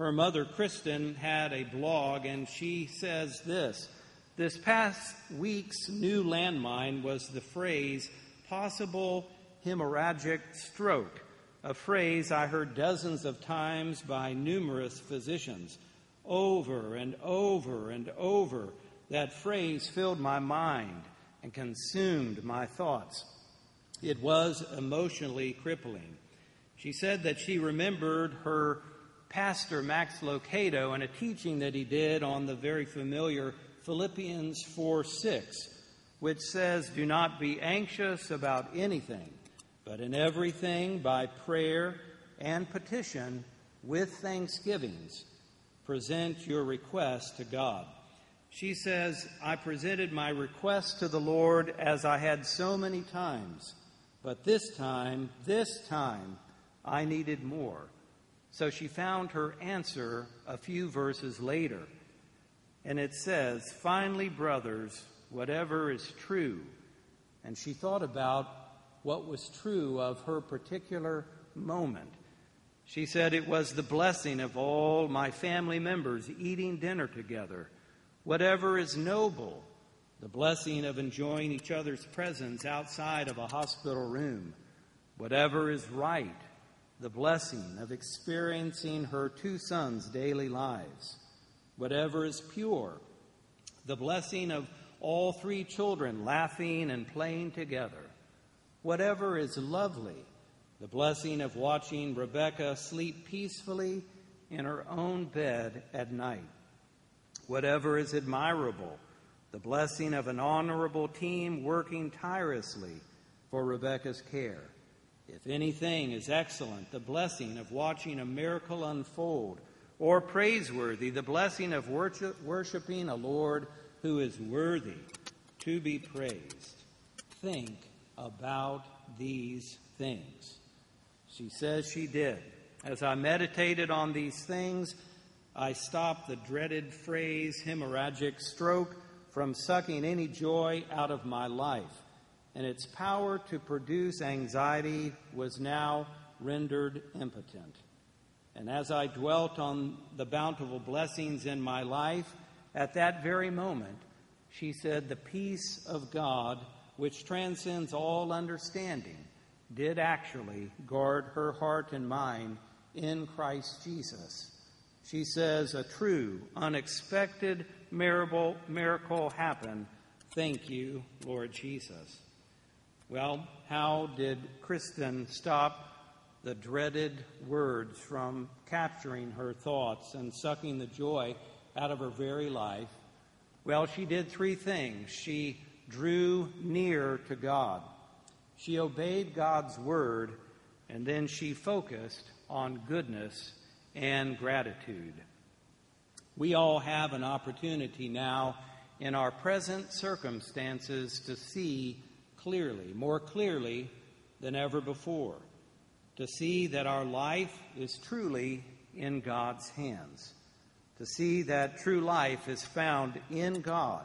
Her mother, Kristen, had a blog, and she says this This past week's new landmine was the phrase possible hemorrhagic stroke, a phrase I heard dozens of times by numerous physicians. Over and over and over, that phrase filled my mind and consumed my thoughts. It was emotionally crippling. She said that she remembered her pastor, Max Lucado and a teaching that he did on the very familiar Philippians 4 6, which says, Do not be anxious about anything, but in everything, by prayer and petition, with thanksgivings, present your requests to God. She says, I presented my request to the Lord as I had so many times, but this time, this time, I needed more. So she found her answer a few verses later. And it says, Finally, brothers, whatever is true. And she thought about what was true of her particular moment. She said it was the blessing of all my family members eating dinner together. Whatever is noble, the blessing of enjoying each other's presence outside of a hospital room. Whatever is right, the blessing of experiencing her two sons' daily lives. Whatever is pure, the blessing of all three children laughing and playing together. Whatever is lovely, the blessing of watching Rebecca sleep peacefully in her own bed at night. Whatever is admirable, the blessing of an honorable team working tirelessly for Rebecca's care. If anything is excellent, the blessing of watching a miracle unfold, or praiseworthy, the blessing of worship, worshiping a Lord who is worthy to be praised. Think about these things. She says she did. As I meditated on these things, I stopped the dreaded phrase hemorrhagic stroke from sucking any joy out of my life and its power to produce anxiety was now rendered impotent. And as I dwelt on the bountiful blessings in my life, at that very moment, she said, The peace of God, which transcends all understanding, did actually guard her heart and mind in Christ Jesus. She says, A true, unexpected miracle, miracle happened. Thank you, Lord Jesus. Well, how did Kristen stop the dreaded words from capturing her thoughts and sucking the joy out of her very life? Well, she did three things. She drew near to God, she obeyed God's word, and then she focused on goodness and gratitude. We all have an opportunity now in our present circumstances to see clearly, more clearly than ever before, to see that our life is truly in God's hands, to see that true life is found in God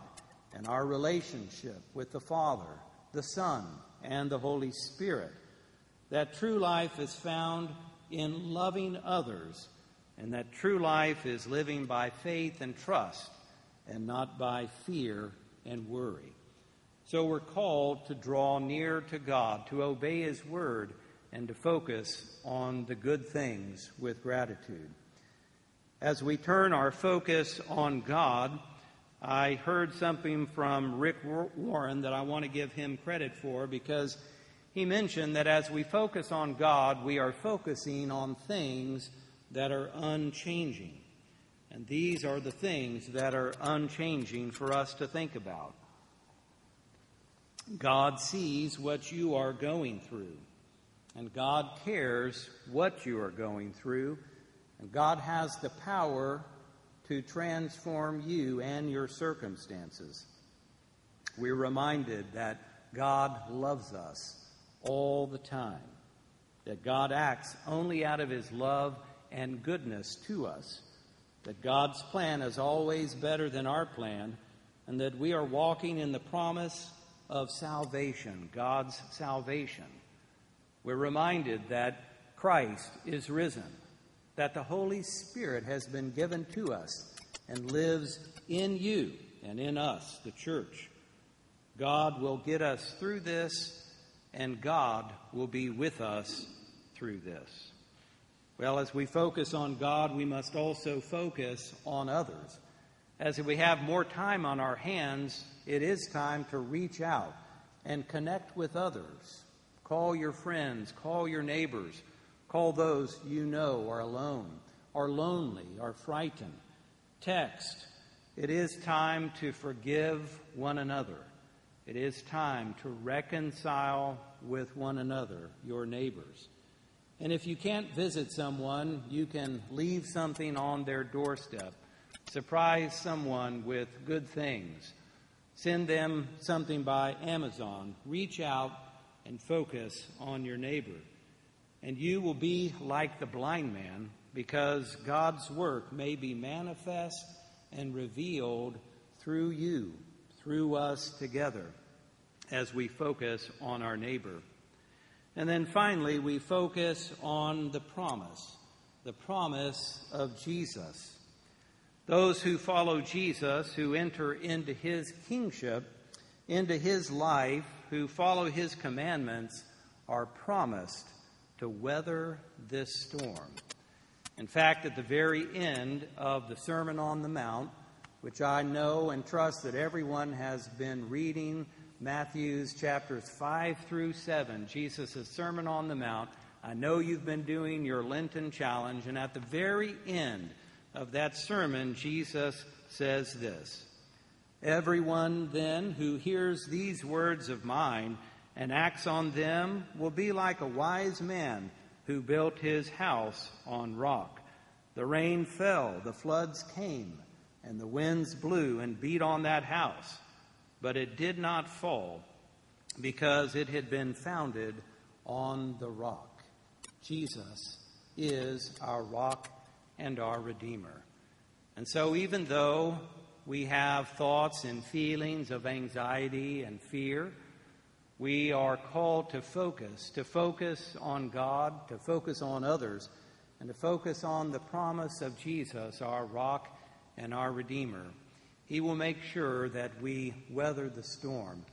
and our relationship with the Father, the Son, and the Holy Spirit, that true life is found in loving others, and that true life is living by faith and trust and not by fear and worry. So we're called to draw near to God, to obey His word, and to focus on the good things with gratitude. As we turn our focus on God, I heard something from Rick Warren that I want to give him credit for because he mentioned that as we focus on God, we are focusing on things that are unchanging. And these are the things that are unchanging for us to think about. God sees what you are going through, and God cares what you are going through, and God has the power to transform you and your circumstances. We're reminded that God loves us all the time, that God acts only out of His love and goodness to us, that God's plan is always better than our plan, and that we are walking in the promise of salvation, God's salvation. We're reminded that Christ is risen, that the Holy Spirit has been given to us and lives in you and in us, the church. God will get us through this, and God will be with us through this. Well, as we focus on God, we must also focus on others. As we have more time on our hands, it is time to reach out and connect with others. Call your friends, call your neighbors, call those you know are alone, are lonely, are frightened. Text. It is time to forgive one another. It is time to reconcile with one another, your neighbors. And if you can't visit someone, you can leave something on their doorstep. Surprise someone with good things. Send them something by Amazon. Reach out and focus on your neighbor. And you will be like the blind man because God's work may be manifest and revealed through you, through us together, as we focus on our neighbor. And then finally, we focus on the promise, the promise of Jesus. Those who follow Jesus, who enter into his kingship, into his life, who follow his commandments, are promised to weather this storm. In fact, at the very end of the Sermon on the Mount, which I know and trust that everyone has been reading Matthew's chapters 5 through 7, Jesus' Sermon on the Mount. I know you've been doing your Lenten challenge, and at the very end of that sermon, Jesus says this Everyone then who hears these words of mine and acts on them will be like a wise man who built his house on rock. The rain fell, the floods came, and the winds blew and beat on that house but it did not fall because it had been founded on the rock. Jesus is our rock and our Redeemer. And so, even though we have thoughts and feelings of anxiety and fear, we are called to focus, to focus on God, to focus on others, and to focus on the promise of Jesus, our rock and our Redeemer. He will make sure that we weather the storm.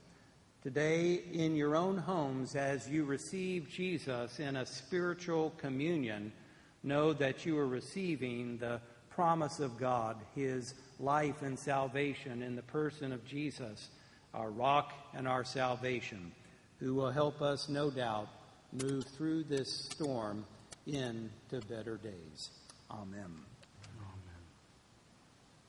Today, in your own homes, as you receive Jesus in a spiritual communion, know that you are receiving the promise of God, His life and salvation in the person of Jesus, our rock and our salvation, who will help us, no doubt, move through this storm into better days. Amen.